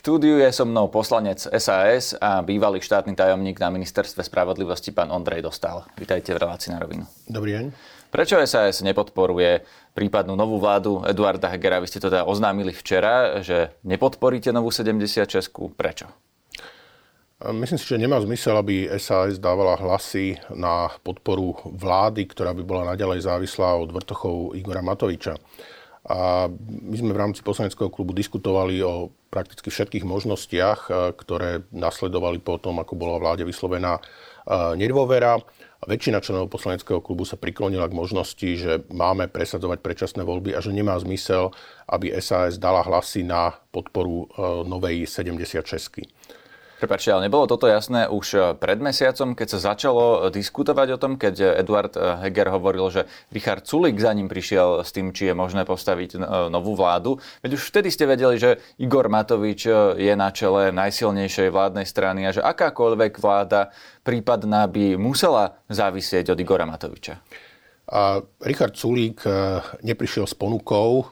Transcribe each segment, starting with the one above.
štúdiu je so mnou poslanec SAS a bývalý štátny tajomník na ministerstve spravodlivosti pán Ondrej Dostal. Vítajte v relácii na rovinu. Dobrý deň. Prečo SAS nepodporuje prípadnú novú vládu Eduarda Hegera? Vy ste to teda oznámili včera, že nepodporíte novú 76. Prečo? Myslím si, že nemá zmysel, aby SAS dávala hlasy na podporu vlády, ktorá by bola naďalej závislá od vrtochov Igora Matoviča. A my sme v rámci poslaneckého klubu diskutovali o prakticky všetkých možnostiach, e, ktoré nasledovali po tom, ako bola vláde vyslovená e, nedôvera. Väčšina členov poslaneckého klubu sa priklonila k možnosti, že máme presadzovať predčasné voľby a že nemá zmysel, aby SAS dala hlasy na podporu e, novej 76. Prepačte, ale nebolo toto jasné už eh, pred mesiacom, keď sa začalo eh, diskutovať o tom, keď Eduard eh, Heger hovoril, že Richard Sulik za ním prišiel s tým, či je možné postaviť novú vládu. Veď už vtedy ste vedeli, že Igor Matovič je na čele najsilnejšej vládnej strany a že akákoľvek vláda prípadná by musela závisieť od Igora Matoviča. A Richard Sulík e, neprišiel s ponukou,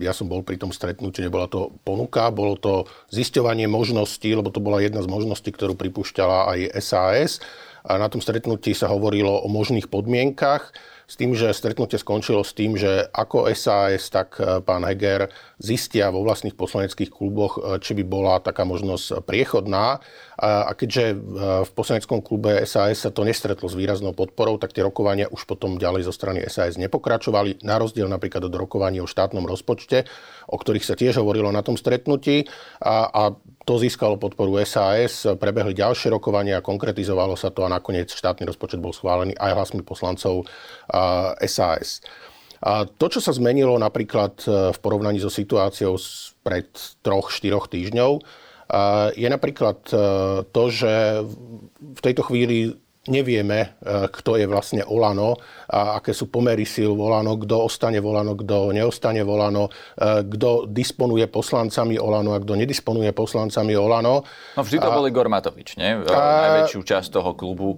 ja som bol pri tom stretnutí, nebola to ponuka, bolo to zisťovanie možností, lebo to bola jedna z možností, ktorú pripúšťala aj SAS. A na tom stretnutí sa hovorilo o možných podmienkach s tým, že stretnutie skončilo s tým, že ako SAS, tak e, pán Heger zistia vo vlastných poslaneckých kluboch, e, či by bola taká možnosť priechodná. A keďže e, v poslaneckom klube SAS sa to nestretlo s výraznou podporou, tak tie rokovania už potom ďalej zo strany SAS nepokračovali, na rozdiel napríklad od rokovaní o štátnom rozpočte, o ktorých sa tiež hovorilo na tom stretnutí. A, a to získalo podporu SAS, prebehli ďalšie rokovania, konkretizovalo sa to a nakoniec štátny rozpočet bol schválený aj hlasmi poslancov SAS. A to, čo sa zmenilo napríklad e, v porovnaní so situáciou pred troch, štyroch týždňov, je napríklad e, to, že v tejto chvíli nevieme, e, kto je vlastne Olano a aké sú pomery síl Olano, kto ostane Olano, kto neostane Olano, e, kto disponuje poslancami Olano a kto nedisponuje poslancami Olano. No vždy to a, bol Igor Matovič, nie? A, Najväčšiu časť toho klubu.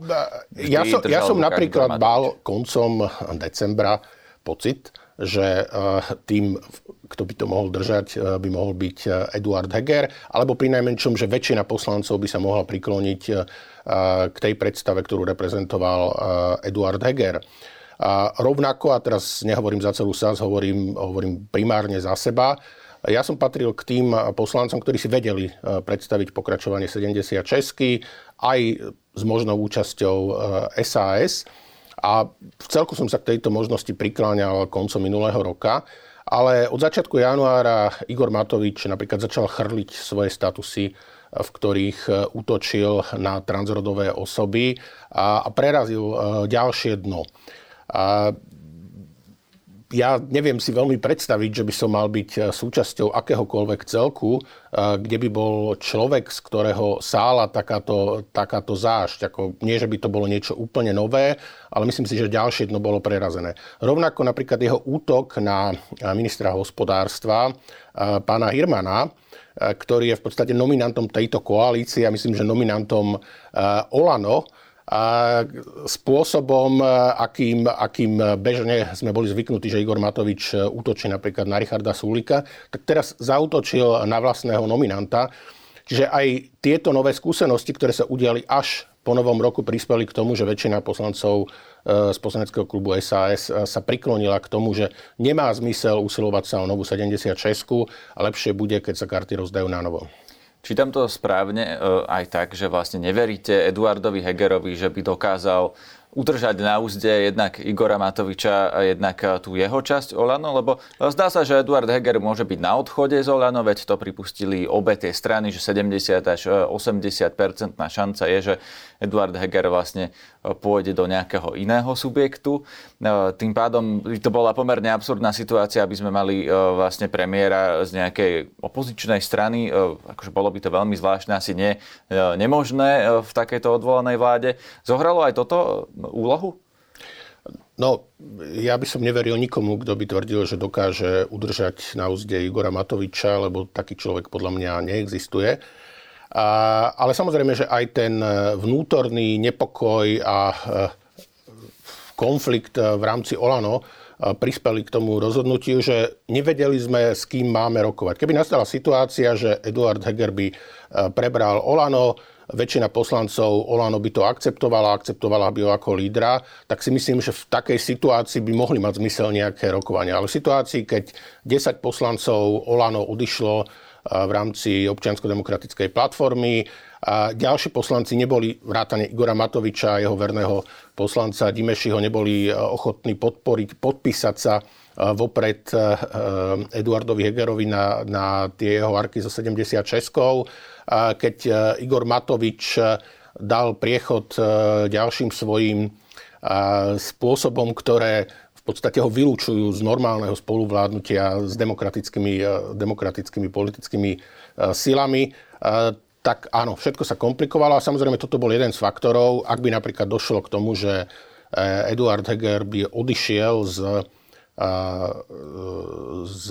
Ja som, ja som napríklad mal koncom decembra pocit, že tým, kto by to mohol držať, by mohol byť Eduard Heger, alebo pri najmenšom, že väčšina poslancov by sa mohla prikloniť k tej predstave, ktorú reprezentoval Eduard Heger. A rovnako, a teraz nehovorím za celú SAS, hovorím, hovorím primárne za seba, ja som patril k tým poslancom, ktorí si vedeli predstaviť pokračovanie 76 aj s možnou účasťou SAS. A v celku som sa k tejto možnosti prikláňal koncom minulého roka. Ale od začiatku januára Igor Matovič napríklad začal chrliť svoje statusy v ktorých e, útočil na transrodové osoby a prerazil e, ďalšie dno. Ja neviem si veľmi predstaviť, že by som mal byť e, súčasťou akéhokoľvek celku, kde by bol človek, z ktorého sála takáto, takáto zášť. Ako, nie, že by to bolo niečo úplne nové, ale myslím si, že ďalšie dno bolo prerazené. Rovnako napríklad jeho útok na ministra hospodárstva, pána Hirmana, Eh, ktorý je v podstate nominantom tejto koalície a myslím, že nominantom eh, Olano, spôsobom, eh, akým, akým bežne sme boli zvyknutí, že Igor Matovič útočí napríklad na Richarda Sulika, tak teraz zautočil na vlastného nominanta. Čiže aj tieto nové skúsenosti, ktoré sa udiali až po novom roku prispeli k tomu, že väčšina poslancov e, z poslaneckého klubu SAS e, sa priklonila k tomu, že nemá zmysel usilovať sa o novú 76 a lepšie bude, keď sa karty rozdajú na novo. Čítam to správne e, aj tak, že vlastne neveríte Eduardovi Hegerovi, že by dokázal udržať na úzde jednak Igora Matoviča a jednak tú jeho časť Olano, lebo zdá sa, že Eduard Heger môže byť na odchode z Olano, veď to pripustili obe tie strany, že 70 až 80 percentná šanca je, že Eduard Heger vlastne pôjde do nejakého iného subjektu. Tým pádom to bola pomerne absurdná situácia, aby sme mali vlastne premiéra z nejakej opozičnej strany, akože bolo by to veľmi zvláštne, asi nie, nemožné v takejto odvolanej vláde. Zohralo aj toto úlohu? No, ja by som neveril nikomu, kto by tvrdil, že dokáže udržať na úzde Igora Matoviča, lebo taký človek podľa mňa neexistuje. A, ale samozrejme, že aj ten vnútorný nepokoj a e, konflikt v rámci Olano prispeli k tomu rozhodnutiu, že nevedeli sme, s kým máme rokovať. Keby nastala situácia, že Eduard Heger by prebral Olano, väčšina poslancov Olano by to akceptovala, akceptovala by ho ako lídra, tak si myslím, že v takej situácii by mohli mať zmysel nejaké rokovania. Ale v situácii, keď 10 poslancov Olano odišlo v rámci občiansko-demokratickej platformy, a ďalší poslanci neboli, vrátane Igora Matoviča a jeho verného poslanca Dimešiho, neboli ochotní podporiť, podpísať sa vopred Eduardovi Hegerovi na, na tie jeho arky zo 76 keď e, Igor Matovič e, dal priechod e, ďalším svojim spôsobom, ktoré podstate ho vylúčujú z normálneho spoluvládnutia s demokratickými, demokratickými politickými silami, tak áno, všetko sa komplikovalo a samozrejme toto bol jeden z faktorov, ak by napríklad došlo k tomu, že Eduard Heger by odišiel z z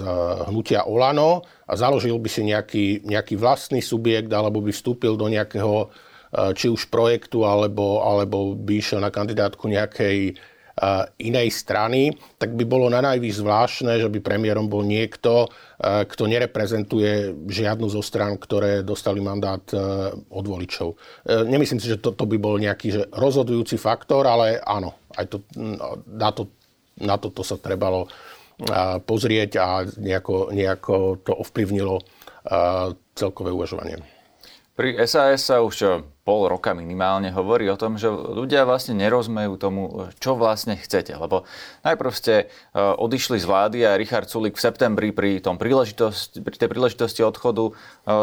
hnutia Olano a založil by si nejaký, nejaký vlastný subjekt alebo by vstúpil do nejakého či už projektu alebo, alebo by išiel na kandidátku nejakej inej strany, tak by bolo na najvýš zvláštne, že by premiérom bol niekto, kto nereprezentuje žiadnu zo stran, ktoré dostali mandát od voličov. Nemyslím si, že toto by bol nejaký že rozhodujúci faktor, ale áno, aj to, dá to na toto sa trebalo pozrieť a nejako, nejako to ovplyvnilo celkové uvažovanie. Pri SAS sa už pol roka minimálne hovorí o tom, že ľudia vlastne nerozumejú tomu, čo vlastne chcete. Lebo najprv ste e, odišli z vlády a Richard Sulik v septembri pri, tom príležitosti, pri tej príležitosti odchodu e,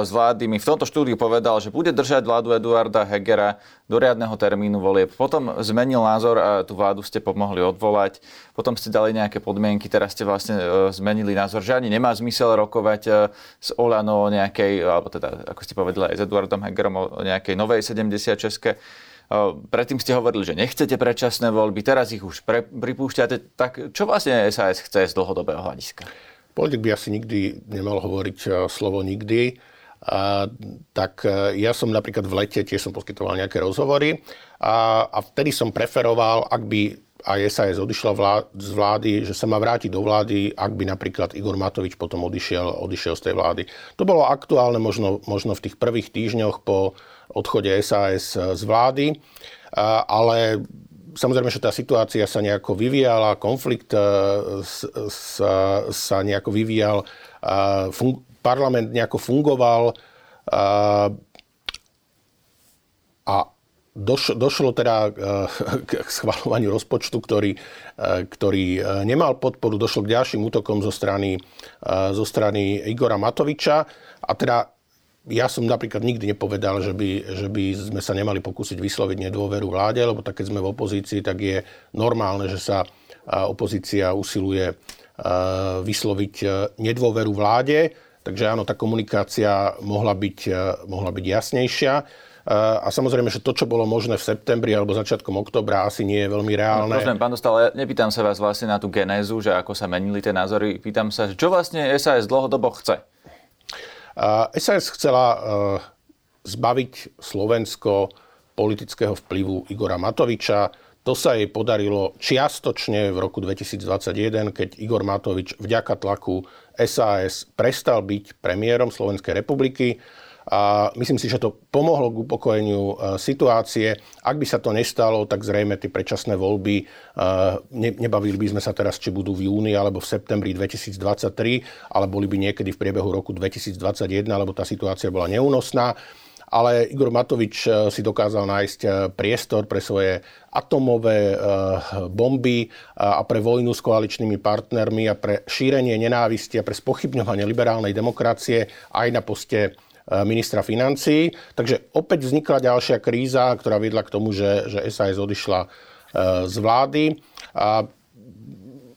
z vlády mi v tomto štúdiu povedal, že bude držať vládu Eduarda Hegera do riadneho termínu volieb. Potom zmenil názor a tú vládu ste pomohli odvolať. Potom ste dali nejaké podmienky, teraz ste vlastne e, zmenili názor, že ani nemá zmysel rokovať s Olano o nejakej, alebo teda, ako ste povedali aj s Eduardom Hegerom o nejakej novej 76 Predtým ste hovorili, že nechcete predčasné voľby, teraz ich už pre, pripúšťate. Tak čo vlastne SAS chce z dlhodobého hľadiska? Politik by asi nikdy nemal hovoriť slovo nikdy. A, tak e, ja som napríklad v lete tiež som poskytoval nejaké rozhovory a, a vtedy som preferoval, ak by aj SAS odišla z vlády, že sa má vrátiť do vlády, ak by napríklad Igor Matovič potom odišiel, odišiel z tej vlády. To bolo aktuálne možno, možno v tých prvých týždňoch po odchode SAS z vlády, ale samozrejme, že tá situácia sa nejako vyvíjala, konflikt e, sa, sa nejako vyvíjal, parlament nejako fungoval a doš, došlo teda k schvalovaniu rozpočtu, ktorý, ktorý nemal podporu, došlo k ďalším útokom zo strany, zo strany Igora Matoviča. A teda ja som napríklad nikdy nepovedal, že by, že by sme sa nemali pokúsiť vysloviť nedôveru vláde, lebo tak keď sme v opozícii, tak je normálne, že sa opozícia usiluje vysloviť e, nedôveru vláde. Takže áno, tá komunikácia mohla byť, e, mohla byť jasnejšia. A samozrejme, že to, čo bolo možné v septembri alebo začiatkom oktobra, asi nie je veľmi reálne. No, pán Dostal, ja nepýtam sa vás vlastne na tú genézu, že ako sa menili tie názory. Pýtam sa, čo vlastne SAS dlhodobo chce? SAS chcela e, zbaviť Slovensko politického vplyvu Igora Matoviča. To sa jej podarilo čiastočne v roku 2021, keď Igor Matovič vďaka tlaku SAS prestal byť premiérom Slovenskej republiky a myslím si, že to pomohlo k upokojeniu e, situácie. Ak by sa to nestalo, tak zrejme tie predčasné voľby, e, nebavili by sme sa teraz, či budú v júni alebo v septembri 2023, ale boli by niekedy v priebehu roku 2021, lebo tá situácia bola neúnosná ale Igor Matovič e, si dokázal nájsť priestor pre svoje atomové bomby a pre vojnu s koaličnými partnermi a pre šírenie nenávisti a pre spochybňovanie liberálnej demokracie aj na poste ministra financí. Takže opäť vznikla ďalšia kríza, ktorá viedla k tomu, že, že SAS odišla e, z vlády. A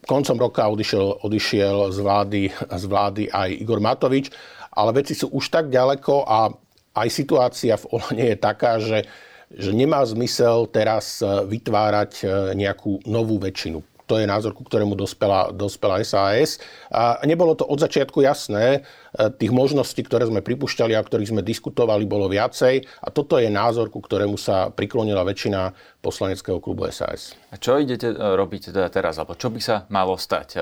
koncom roka odišiel, odišiel z, vlády, z vlády aj Igor Matovič, ale veci sú už tak ďaleko a aj situácia v Olane je taká, že, že nemá zmysel teraz e, vytvárať nejakú novú väčšinu. to je názor, ku ktorému dospela, dospela SAS. A nebolo to od začiatku jasné. E, tých možností, ktoré sme pripúšťali a o ktorých sme diskutovali, bolo viacej. A toto je názor, ku ktorému sa priklonila väčšina poslaneckého klubu SAS. A čo idete e, robiť teda teraz? Alebo čo by sa malo stať? E,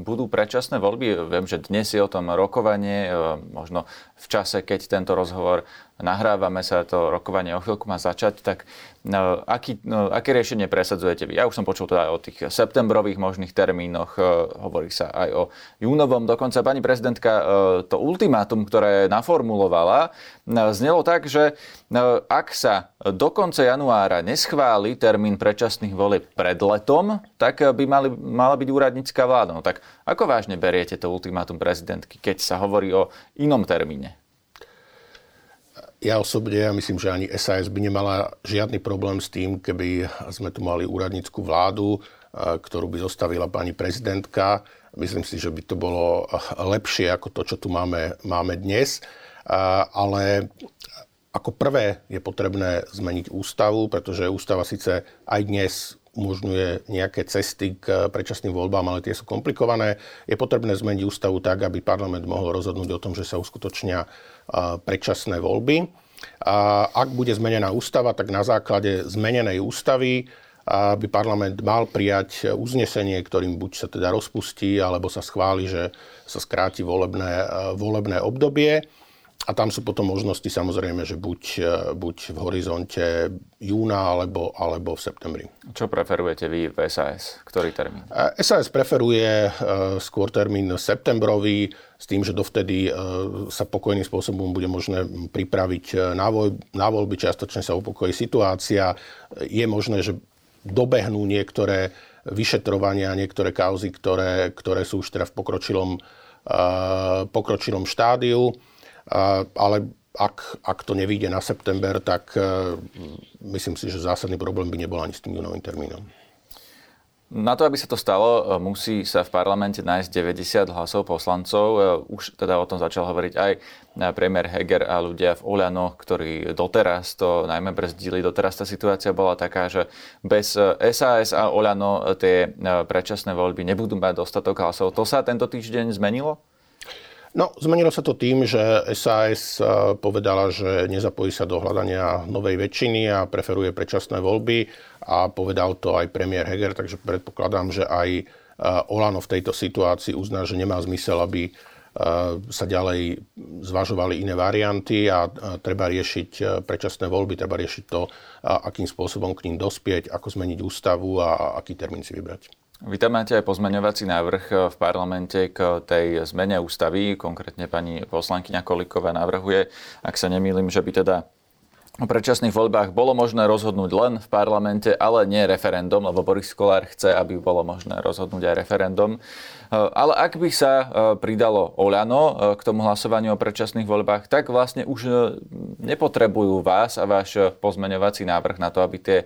budú predčasné voľby? Viem, že dnes je o tom rokovanie. Možno v čase, keď tento rozhovor nahrávame sa, to rokovanie o chvíľku má začať, tak no, aký, no, aké riešenie presadzujete vy? Ja už som počul teda o tých septembrových možných termínoch, e, hovorí sa aj o júnovom. Dokonca pani prezidentka e, to ultimátum, ktoré naformulovala, e, znelo tak, že ak sa do konca januára neschváli termín predčasných volieb pred letom, tak by mali, mala byť úradnícká vláda. No tak ako vážne beriete to ultimátum prezidentky, keď sa hovorí o inom termíne? Ja osobne, ja myslím, že ani SAS by nemala žiadny problém s tým, keby sme tu mali úradnícku vládu, ktorú by zostavila pani prezidentka. Myslím si, že by to bolo lepšie ako to, čo tu máme, máme dnes. Ale ako prvé je potrebné zmeniť ústavu, pretože ústava síce aj dnes umožňuje nejaké cesty k predčasným voľbám, ale tie sú komplikované. Je potrebné zmeniť ústavu tak, aby parlament mohol rozhodnúť o tom, že sa uskutočnia predčasné voľby. A ak bude zmenená ústava, tak na základe zmenenej ústavy by parlament mal prijať uznesenie, ktorým buď sa teda rozpustí, alebo sa schváli, že sa skráti volebné, volebné obdobie. A tam sú potom možnosti samozrejme, že buď, buď v horizonte júna alebo, alebo v septembri. Čo preferujete vy v SAS? Ktorý termín? SAS preferuje skôr termín septembrový s tým, že dovtedy sa pokojným spôsobom bude možné pripraviť na voľby, čiastočne sa upokojí situácia. Je možné, že dobehnú niektoré vyšetrovania, niektoré kauzy, ktoré, ktoré sú už teda v pokročilom, pokročilom štádiu ale ak, ak to nevíde na september, tak e, myslím si, že zásadný problém by nebol ani s tým júnovým termínom. Na to, aby sa to stalo, e, musí sa v parlamente nájsť 90 hlasov poslancov. E, už teda o tom začal hovoriť aj premiér Heger a ľudia v Oľano, ktorí doteraz to najmä brzdili. Doteraz tá situácia bola taká, že bez SAS a Oľano tie predčasné voľby nebudú mať dostatok hlasov. To sa tento týždeň zmenilo? No, zmenilo sa to tým, že SAS eh, povedala, že nezapojí sa do hľadania novej väčšiny a preferuje predčasné voľby a povedal to aj premiér Heger, takže predpokladám, že aj eh, Olano v tejto situácii uzná, že nemá zmysel, aby eh, sa ďalej zvažovali iné varianty a treba riešiť predčasné voľby, treba riešiť to, akým spôsobom k ním dospieť, ako zmeniť ústavu a aký termín si vybrať. Vy tam máte aj pozmeňovací návrh eh, v parlamente k tej zmene ústavy. Konkrétne pani poslankyňa Koliková navrhuje, ak sa nemýlim, že by teda o predčasných voľbách bolo možné rozhodnúť len v parlamente, ale nie referendum, lebo Boris Kolár chce, aby bolo možné rozhodnúť aj referendum. Eh, ale ak by sa eh, pridalo Oľano k tomu hlasovaniu o predčasných voľbách, tak vlastne už nepotrebujú vás a váš pozmeňovací návrh na to, aby tie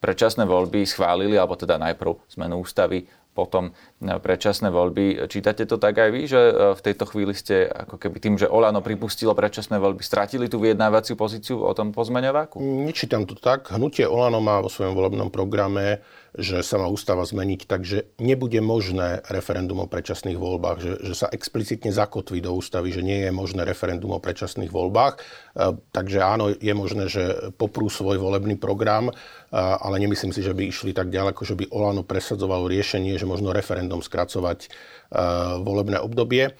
predčasné voľby schválili, alebo teda najprv zmenu ústavy, potom predčasné voľby. Čítate to tak aj vy, že e, v tejto chvíli ste ako keby tým, že Olano pripustilo predčasné voľby, stratili tú vyjednávaciu pozíciu o tom pozmeňováku? Nečítam to tak. Hnutie Olano má vo svojom volebnom programe že sa má ústava zmeniť, takže nebude možné referendum o predčasných voľbách, že, že sa explicitne zakotví do ústavy, že nie je možné referendum o predčasných voľbách. E, takže áno, je možné, že poprú svoj volebný program, e, ale nemyslím si, že by išli tak ďaleko, že by Olano presadzovalo riešenie, že možno referendum skracovať e, volebné obdobie.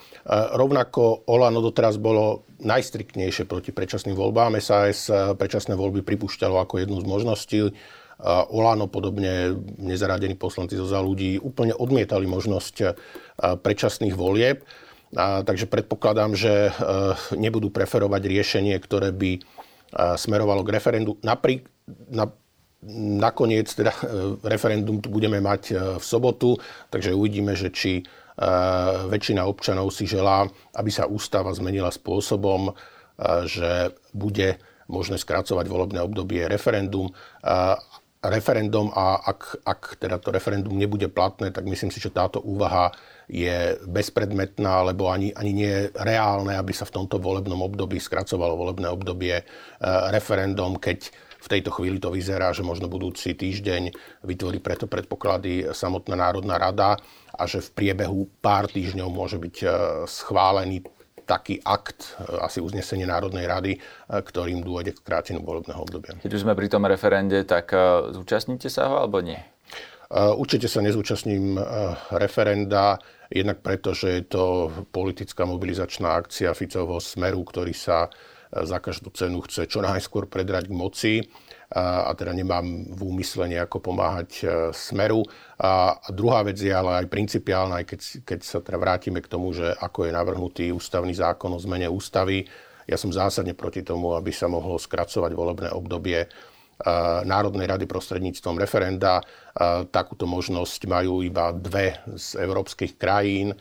Rovnako Olano doteraz bolo najstriktnejšie proti predčasným voľbám. SAS predčasné voľby pripúšťalo ako jednu z možností. Olano, podobne nezaradení poslanci zo za ľudí, úplne odmietali možnosť predčasných volieb. A, takže predpokladám, že e, nebudú preferovať riešenie, ktoré by smerovalo k referendu. Naprík, na, nakoniec teda e, referendum tu budeme mať e, v sobotu, takže uvidíme, že či väčšina občanov si želá, aby sa ústava zmenila spôsobom, že bude možné skracovať volebné obdobie referendum referendum a ak, ak teda to referendum nebude platné, tak myslím si, že táto úvaha je bezpredmetná, lebo ani, ani nie je reálne, aby sa v tomto volebnom období skracovalo volebné obdobie e, referendum, keď v tejto chvíli to vyzerá, že možno budúci týždeň vytvorí preto predpoklady samotná Národná rada a že v priebehu pár týždňov môže byť schválený taký akt, asi uznesenie Národnej rady, ktorým dôjde k skráteniu volebného obdobia. Keď už sme pri tom referende, tak zúčastníte sa ho alebo nie? Určite sa nezúčastním referenda. Jednak preto, že je to politická mobilizačná akcia Ficovho smeru, ktorý sa e, za každú cenu chce čo najskôr predrať k moci a teda nemám v úmysle nejako pomáhať e, smeru. A druhá vec je ale aj principiálna, aj keď, keď sa teda vrátime k tomu, že ako je navrhnutý ústavný zákon o zmene ústavy, ja som zásadne proti tomu, aby sa mohlo skracovať volebné obdobie Národnej rady prostredníctvom referenda. Takúto možnosť majú iba dve z európskych krajín.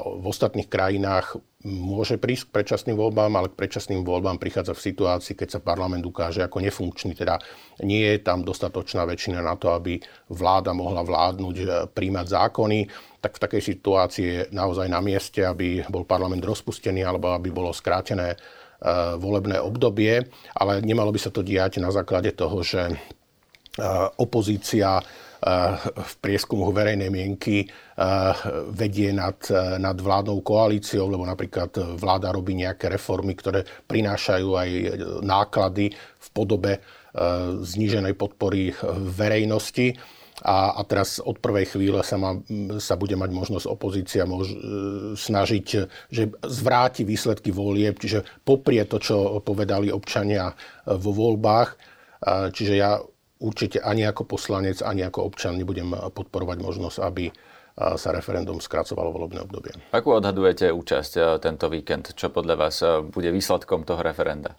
V ostatných krajinách môže prísť k predčasným voľbám, ale k predčasným voľbám prichádza v situácii, keď sa parlament ukáže ako nefunkčný. Teda nie je tam dostatočná väčšina na to, aby vláda mohla vládnuť, e, príjmať zákony. Tak v takej situácii je naozaj na mieste, aby bol parlament rozpustený alebo aby bolo skrátené Eh, volebné obdobie, ale nemalo by sa to diať na základe toho, že eh, opozícia eh, v prieskumu verejnej mienky vedie nad, nad vládnou koalíciou, lebo napríklad vláda robí nejaké reformy, ktoré prinášajú aj náklady v podobe zníženej podpory verejnosti a, a teraz od prvej chvíle sa, má, sa bude mať možnosť opozícia mož, snažiť, že zvráti výsledky volieb, čiže poprie to, čo povedali občania vo voľbách. Čiže ja určite ani ako poslanec, ani ako občan nebudem podporovať možnosť, aby sa referendum skracovalo volebné obdobie. Ako odhadujete účasť tento víkend? Čo podľa vás bude výsledkom toho referenda?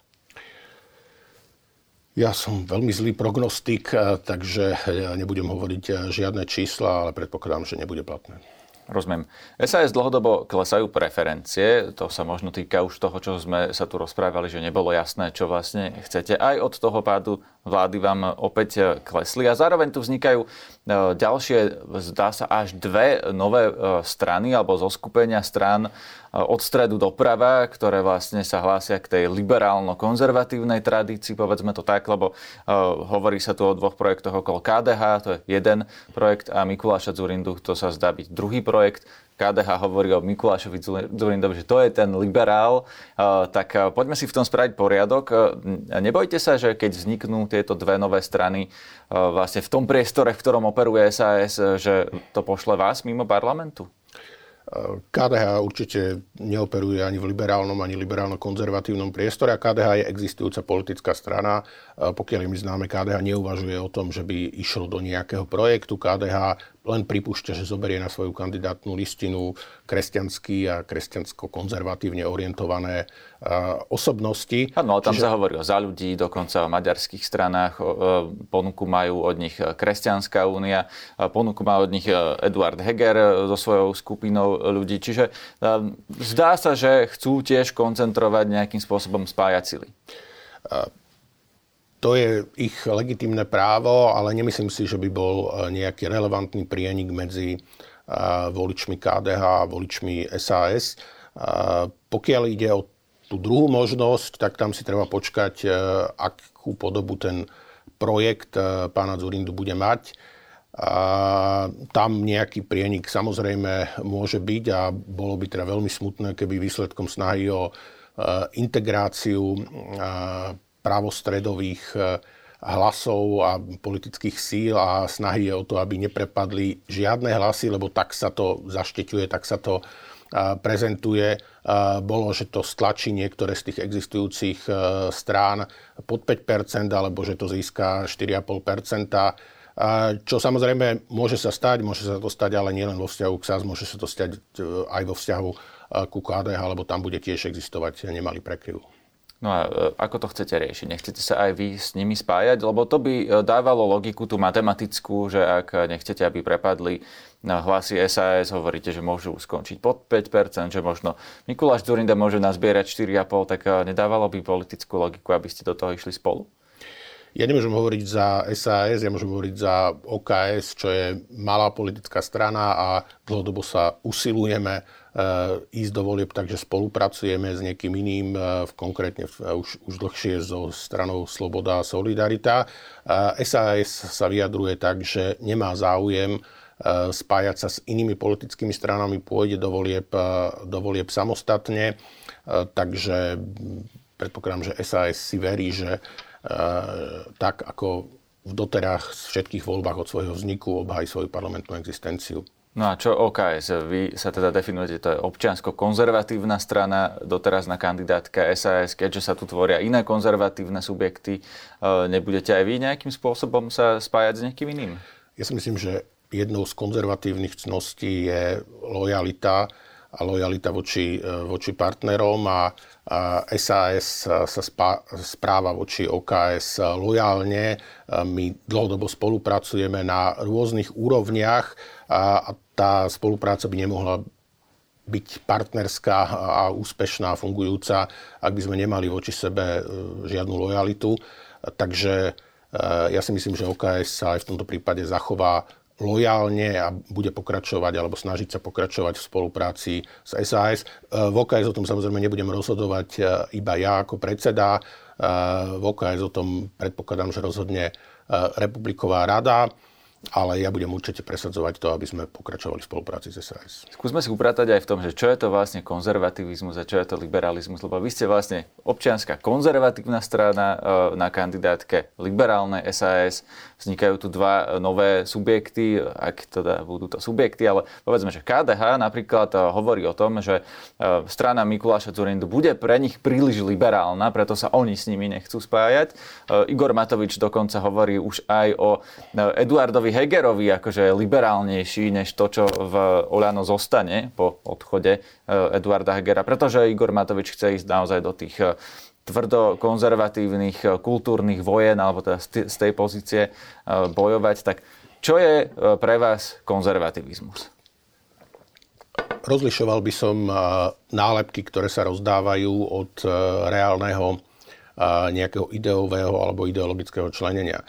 Ja som veľmi zlý prognostik, takže nebudem hovoriť žiadne čísla, ale predpokladám, že nebude platné. Rozumiem. SAS dlhodobo klesajú preferencie, to sa možno týka už toho, čo sme sa tu rozprávali, že nebolo jasné, čo vlastne chcete. Aj od toho pádu vlády vám opäť klesli a zároveň tu vznikajú e, ďalšie, zdá sa, až dve nové e, strany alebo zoskupenia strán e, od stredu doprava, ktoré vlastne sa hlásia k tej liberálno-konzervatívnej tradícii, povedzme to tak, lebo hovorí sa tu o dvoch projektoch okolo KDH, to je jeden projekt a Mikuláša Zurindu, to sa zdá byť druhý projekt. KDH hovorí o Mikulášovi Zurindovi, že to je ten liberál, tak poďme si v tom spraviť poriadok. Nebojte sa, že keď vzniknú tieto dve nové strany vlastne v tom priestore, v ktorom operuje SAS, že to pošle vás mimo parlamentu? KDH určite neoperuje ani v liberálnom, ani liberálno-konzervatívnom priestore KDH je existujúca politická strana. Pokiaľ im známe, KDH neuvažuje o tom, že by išlo do nejakého projektu. KDH len pripúšťa, že zoberie na svoju kandidátnu listinu kresťanský a kresťansko-konzervatívne orientované uh, osobnosti. Áno, tam Čiže... sa hovorí o za ľudí, dokonca o maďarských stranách. O, ponuku majú od nich Kresťanská únia, ponuku má od nich Eduard Heger so svojou skupinou ľudí. Čiže zdá sa, že chcú tiež koncentrovať nejakým spôsobom spájať sily. Uh, to je ich legitimné právo, ale nemyslím si, že by bol e, nejaký relevantný prienik medzi e, voličmi KDH a voličmi SAS. E, pokiaľ ide o tú druhú možnosť, tak tam si treba počkať, akú podobu ten projekt pána Zurindu bude mať. A tam nejaký prienik samozrejme môže byť a bolo by teda veľmi smutné, keby výsledkom snahy o integráciu pravostredových e, hlasov a politických síl a snahy je o to, aby neprepadli žiadne hlasy, lebo tak sa to zašteťuje, tak sa to e, prezentuje. E, bolo, že to stlačí niektoré z tých existujúcich strán pod 5%, alebo že to získa 4,5%. Čo samozrejme môže sa stať, môže sa to stať, ale nielen vo vzťahu k SAS, môže sa to stať aj vo vzťahu ku KDH, lebo tam bude tiež existovať nemalý prekryv. No a e, ako to chcete riešiť? Nechcete sa aj vy s nimi spájať? Lebo to by e, dávalo logiku tú matematickú, že ak nechcete, aby prepadli na hlasy SAS, hovoríte, že môžu skončiť pod 5%, že možno Mikuláš Zurinda môže nazbierať 4,5%, tak e, nedávalo by politickú logiku, aby ste do toho išli spolu? Ja nemôžem hovoriť za SAS, ja môžem hovoriť za OKS, čo je malá politická strana a dlhodobo sa usilujeme ísť do volieb, takže spolupracujeme s niekým iným, v konkrétne už, už dlhšie so stranou Sloboda a Solidarita. SAS sa vyjadruje tak, že nemá záujem spájať sa s inými politickými stranami, pôjde do volieb, do volieb samostatne. Takže predpokladám, že SAS si verí, že tak ako v doterách z všetkých voľbách od svojho vzniku obhají svoju parlamentnú existenciu. No a čo OKS? Vy sa teda definujete, to je občiansko-konzervatívna strana, doteraz na kandidátka SAS, keďže sa tu tvoria iné konzervatívne subjekty, e, nebudete aj vy nejakým spôsobom sa spájať s niekým iným? Ja si myslím, že jednou z konzervatívnych cností je lojalita a lojalita voči, e, voči partnerom a, a SAS sa spá, správa voči OKS lojálne. My dlhodobo spolupracujeme na rôznych úrovniach a, a tá spolupráca by nemohla byť partnerská a úspešná, fungujúca, ak by sme nemali voči sebe e, žiadnu lojalitu. Takže e, ja si myslím, že OKS sa aj v tomto prípade zachová lojálne a bude pokračovať alebo snažiť sa pokračovať v spolupráci s SAS. V OKS o tom samozrejme nebudem rozhodovať e, iba ja ako predseda. E, v OKS o tom predpokladám, že rozhodne Republiková rada ale ja budem určite presadzovať to, aby sme pokračovali v spolupráci s SAS. Skúsme si upratať aj v tom, že čo je to vlastne konzervativizmus a čo je to liberalizmus, lebo vy ste vlastne občianská konzervatívna strana na kandidátke liberálnej SAS vznikajú tu dva e, nové subjekty, ak teda budú to subjekty, ale povedzme, že KDH napríklad e, hovorí o tom, že e, strana Mikuláša Zurindu bude pre nich príliš liberálna, preto sa oni s nimi nechcú spájať. Igor Matovič dokonca hovorí už aj o Eduardovi Hegerovi, akože liberálnejší než to, čo v Oľano zostane po odchode Eduarda Hegera, pretože Igor Matovič chce ísť naozaj do tých tvrdo konzervatívnych eh, kultúrnych vojen, alebo teda z tej pozície bojovať, tak čo je pre vás konzervativizmus? Rozlišoval by som nálepky, ktoré sa rozdávajú od reálneho nejakého ideového alebo ideologického členenia.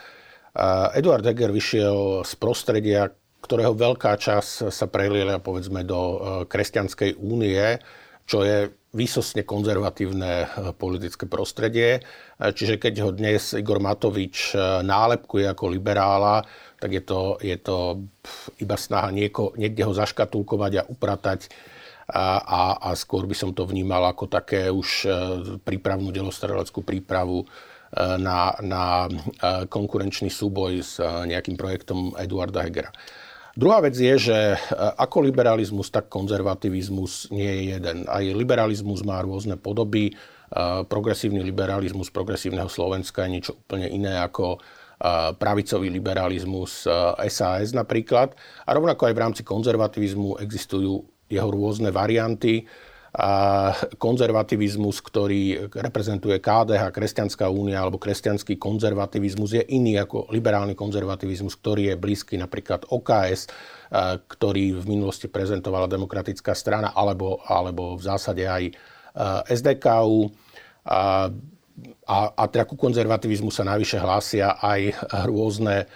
Eduard Heger vyšiel z prostredia, ktorého veľká časť sa preliela povedzme do kresťanskej únie, čo je výsostne konzervatívne eh, politické prostredie. Eh, čiže keď ho dnes Igor Matovič nálepkuje ako liberála, tak je to, je to iba snaha nieko, niekde ho zaškatulkovať a upratať a, a, a skôr by som to vnímal ako také už prípravnú delostreleckú prípravu na, na konkurenčný súboj s nejakým projektom Eduarda Hegera. Druhá vec je, že ako liberalizmus, tak konzervativizmus nie je jeden. Aj liberalizmus má rôzne podoby. Progresívny liberalizmus progresívneho Slovenska je niečo úplne iné ako pravicový liberalizmus SAS napríklad. A rovnako aj v rámci konzervativizmu existujú jeho rôzne varianty konzervativizmus, ktorý reprezentuje KDH, Kresťanská únia alebo kresťanský konzervativizmus je iný ako liberálny konzervativizmus, ktorý je blízky napríklad OKS, ktorý v minulosti prezentovala demokratická strana alebo, alebo v zásade aj SDKU. A, a, a teda ku konzervativizmu sa najvyššie hlásia aj rôzne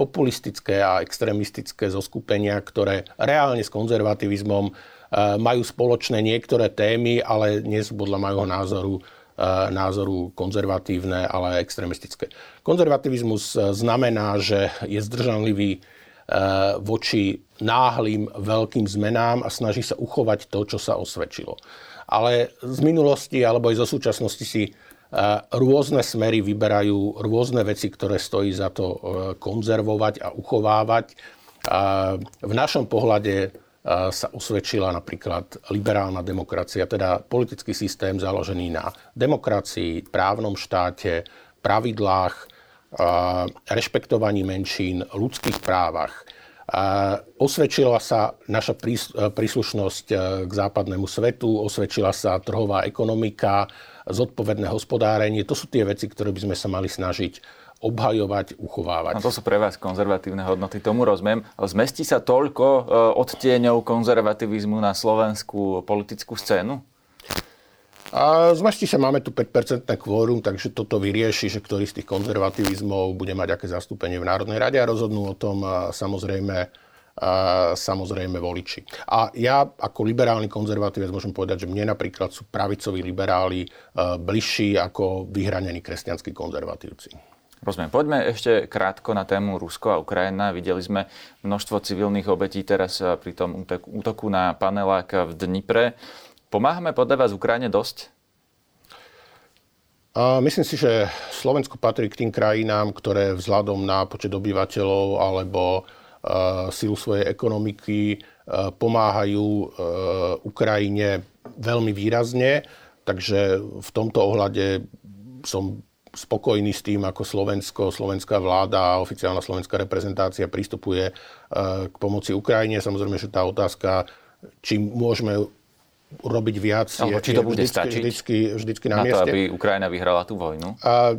populistické a extrémistické zoskupenia, ktoré reálne s konzervativizmom Eh, majú spoločné niektoré témy, ale nie sú podľa môjho názoru eh, názoru konzervatívne, ale extremistické. Konzervativizmus eh, znamená, že je zdržanlivý voči náhlým veľkým zmenám a snaží sa uchovať to, čo sa osvedčilo. Ale z minulosti alebo aj zo súčasnosti si rôzne smery vyberajú rôzne veci, ktoré stojí za to konzervovať a uchovávať. V našom pohľade sa osvedčila napríklad liberálna demokracia, teda politický systém založený na demokracii, právnom štáte, pravidlách, rešpektovaní menšín, ľudských právach. Osvedčila sa naša príslušnosť e, k západnému svetu, osvedčila sa trhová ekonomika, zodpovedné hospodárenie. To sú tie veci, ktoré by sme sa mali snažiť obhajovať, uchovávať. No to sú pre vás konzervatívne hodnoty, tomu rozumiem. Zmestí sa toľko e, odtieňov konzervativizmu na slovenskú politickú scénu? A z sa máme tu 5% kvórum, takže toto vyrieši, že ktorý z tých konzervativizmov bude mať aké zastúpenie v Národnej rade a rozhodnú o tom samozrejme samozrejme voliči. A ja ako liberálny konzervatívec môžem povedať, že mne napríklad sú pravicoví liberáli e, bližší ako vyhranení kresťanskí konzervatívci. Rozumiem. Poďme ešte krátko na tému Rusko a Ukrajina. Videli sme množstvo civilných obetí teraz e, pri tom útoku na panelák v Dnipre. Pomáhame podľa vás Ukrajine dosť? Myslím si, že Slovensko patrí k tým krajinám, ktoré vzhľadom na počet obyvateľov alebo silu svojej ekonomiky pomáhajú Ukrajine veľmi výrazne. Takže v tomto ohľade som spokojný s tým, ako Slovensko, slovenská vláda a oficiálna slovenská reprezentácia pristupuje k pomoci Ukrajine. Samozrejme, že tá otázka, či môžeme urobibiť viac, je, či to bude vždycky, stačiť vždycky, vždycky na, na mieste. to, aby Ukrajina vyhrala tú vojnu? A,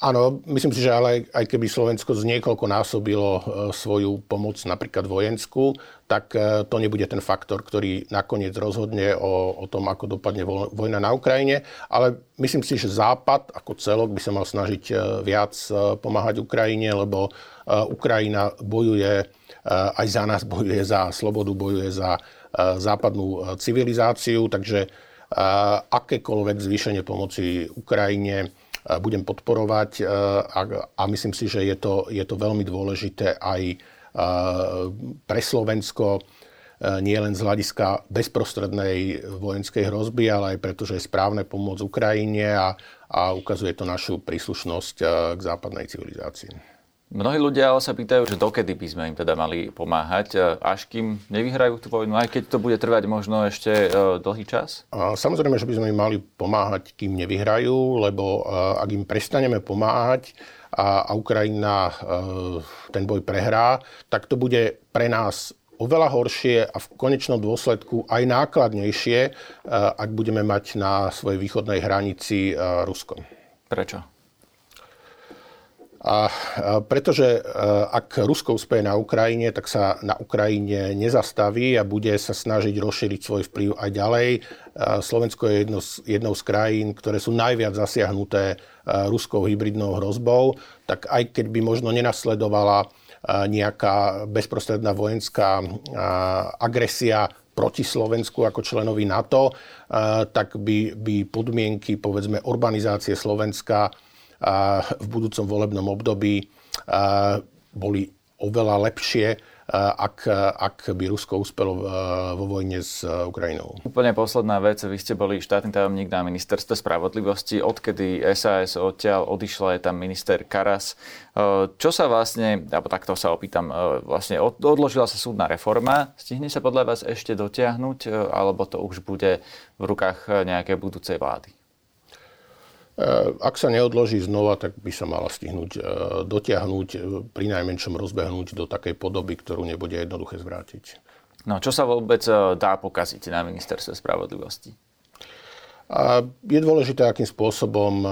Áno, myslím si, že ale aj keby Slovensko z niekoľko násobilo e, svoju pomoc, napríklad vojenskú, tak e, to nebude ten faktor, ktorý nakoniec rozhodne o, o tom, ako dopadne vojna na Ukrajine. Ale myslím si, že Západ ako celok by sa mal snažiť e, viac pomáhať Ukrajine, lebo Ukrajina bojuje aj za nás, bojuje za slobodu, bojuje za západnú civilizáciu, takže akékoľvek zvýšenie pomoci Ukrajine budem podporovať a, a myslím si, že je to, je to veľmi dôležité aj pre Slovensko, nie len z hľadiska bezprostrednej vojenskej hrozby, ale aj preto, že je správne pomôcť Ukrajine a, a ukazuje to našu príslušnosť k západnej civilizácii. Mnohí ľudia ale sa pýtajú, že dokedy by sme im teda mali pomáhať, až kým nevyhrajú tú vojnu, aj keď to bude trvať možno ešte e, dlhý čas? Samozrejme, že by sme im mali pomáhať, kým nevyhrajú, lebo e, ak im prestaneme pomáhať a, a Ukrajina e, ten boj prehrá, tak to bude pre nás oveľa horšie a v konečnom dôsledku aj nákladnejšie, ak budeme mať na svojej východnej hranici Rusko. Prečo? A, pretože ak Rusko uspeje na Ukrajine, tak sa na Ukrajine nezastaví a bude sa snažiť rozšíriť svoj vplyv aj ďalej. Slovensko je jedno z, jednou z krajín, ktoré sú najviac zasiahnuté ruskou hybridnou hrozbou, tak aj keď by možno nenasledovala nejaká bezprostredná vojenská agresia proti Slovensku ako členovi NATO, tak by, by podmienky, povedzme, urbanizácie Slovenska v budúcom volebnom období boli oveľa lepšie, ak, ak by Rusko uspelo vo vojne s Ukrajinou. Úplne posledná vec. Vy ste boli štátny tajomník na ministerstve spravodlivosti. Odkedy SAS odtiaľ odišla, je tam minister Karas. Čo sa vlastne, alebo takto sa opýtam, vlastne odložila sa súdna reforma. Stihne sa podľa vás ešte dotiahnuť, alebo to už bude v rukách nejakej budúcej vlády? Eh, ak sa neodloží znova, tak by sa mala stihnúť eh, dotiahnuť, eh, pri najmenšom rozbehnúť do takej podoby, ktorú nebude jednoduché zvrátiť. No, čo sa vôbec dá pokaziť na ministerstve spravodlivosti? A je dôležité, akým spôsobom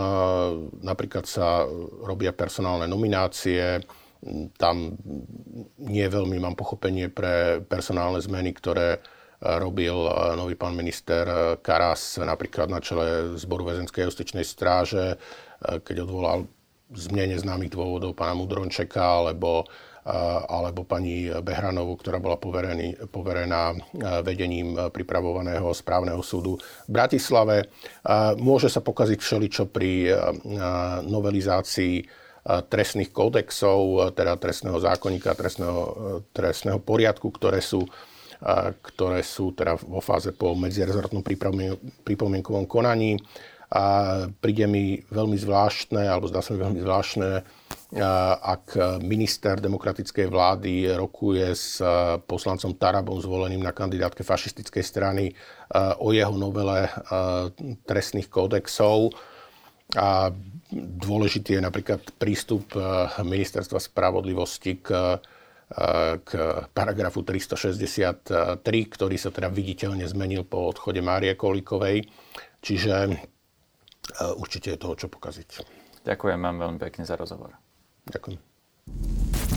napríklad sa robia personálne nominácie. Tam nie veľmi mám pochopenie pre personálne zmeny, ktoré robil nový pán minister Karas napríklad na čele zboru väzenskej justičnej stráže, keď odvolal z mne neznámych dôvodov pána Mudrončeka alebo alebo pani Behranovu, ktorá bola poverený, poverená vedením pripravovaného správneho súdu v Bratislave. Môže sa pokaziť všeličo pri novelizácii trestných kódexov, teda trestného zákonníka, trestného, trestného poriadku, ktoré sú ktoré sú teda vo fáze po medzirezortnom pripomienkovom konaní. A príde mi veľmi zvláštne, alebo zdá sa mi veľmi zvláštne, ak minister demokratickej vlády rokuje s poslancom Tarabom zvoleným na kandidátke fašistickej strany o jeho novele trestných kódexov. A dôležitý je napríklad prístup ministerstva spravodlivosti k k paragrafu 363, ktorý sa teda viditeľne zmenil po odchode Márie Kolíkovej. Čiže e, určite je toho čo pokaziť. Ďakujem vám veľmi pekne za rozhovor. Ďakujem.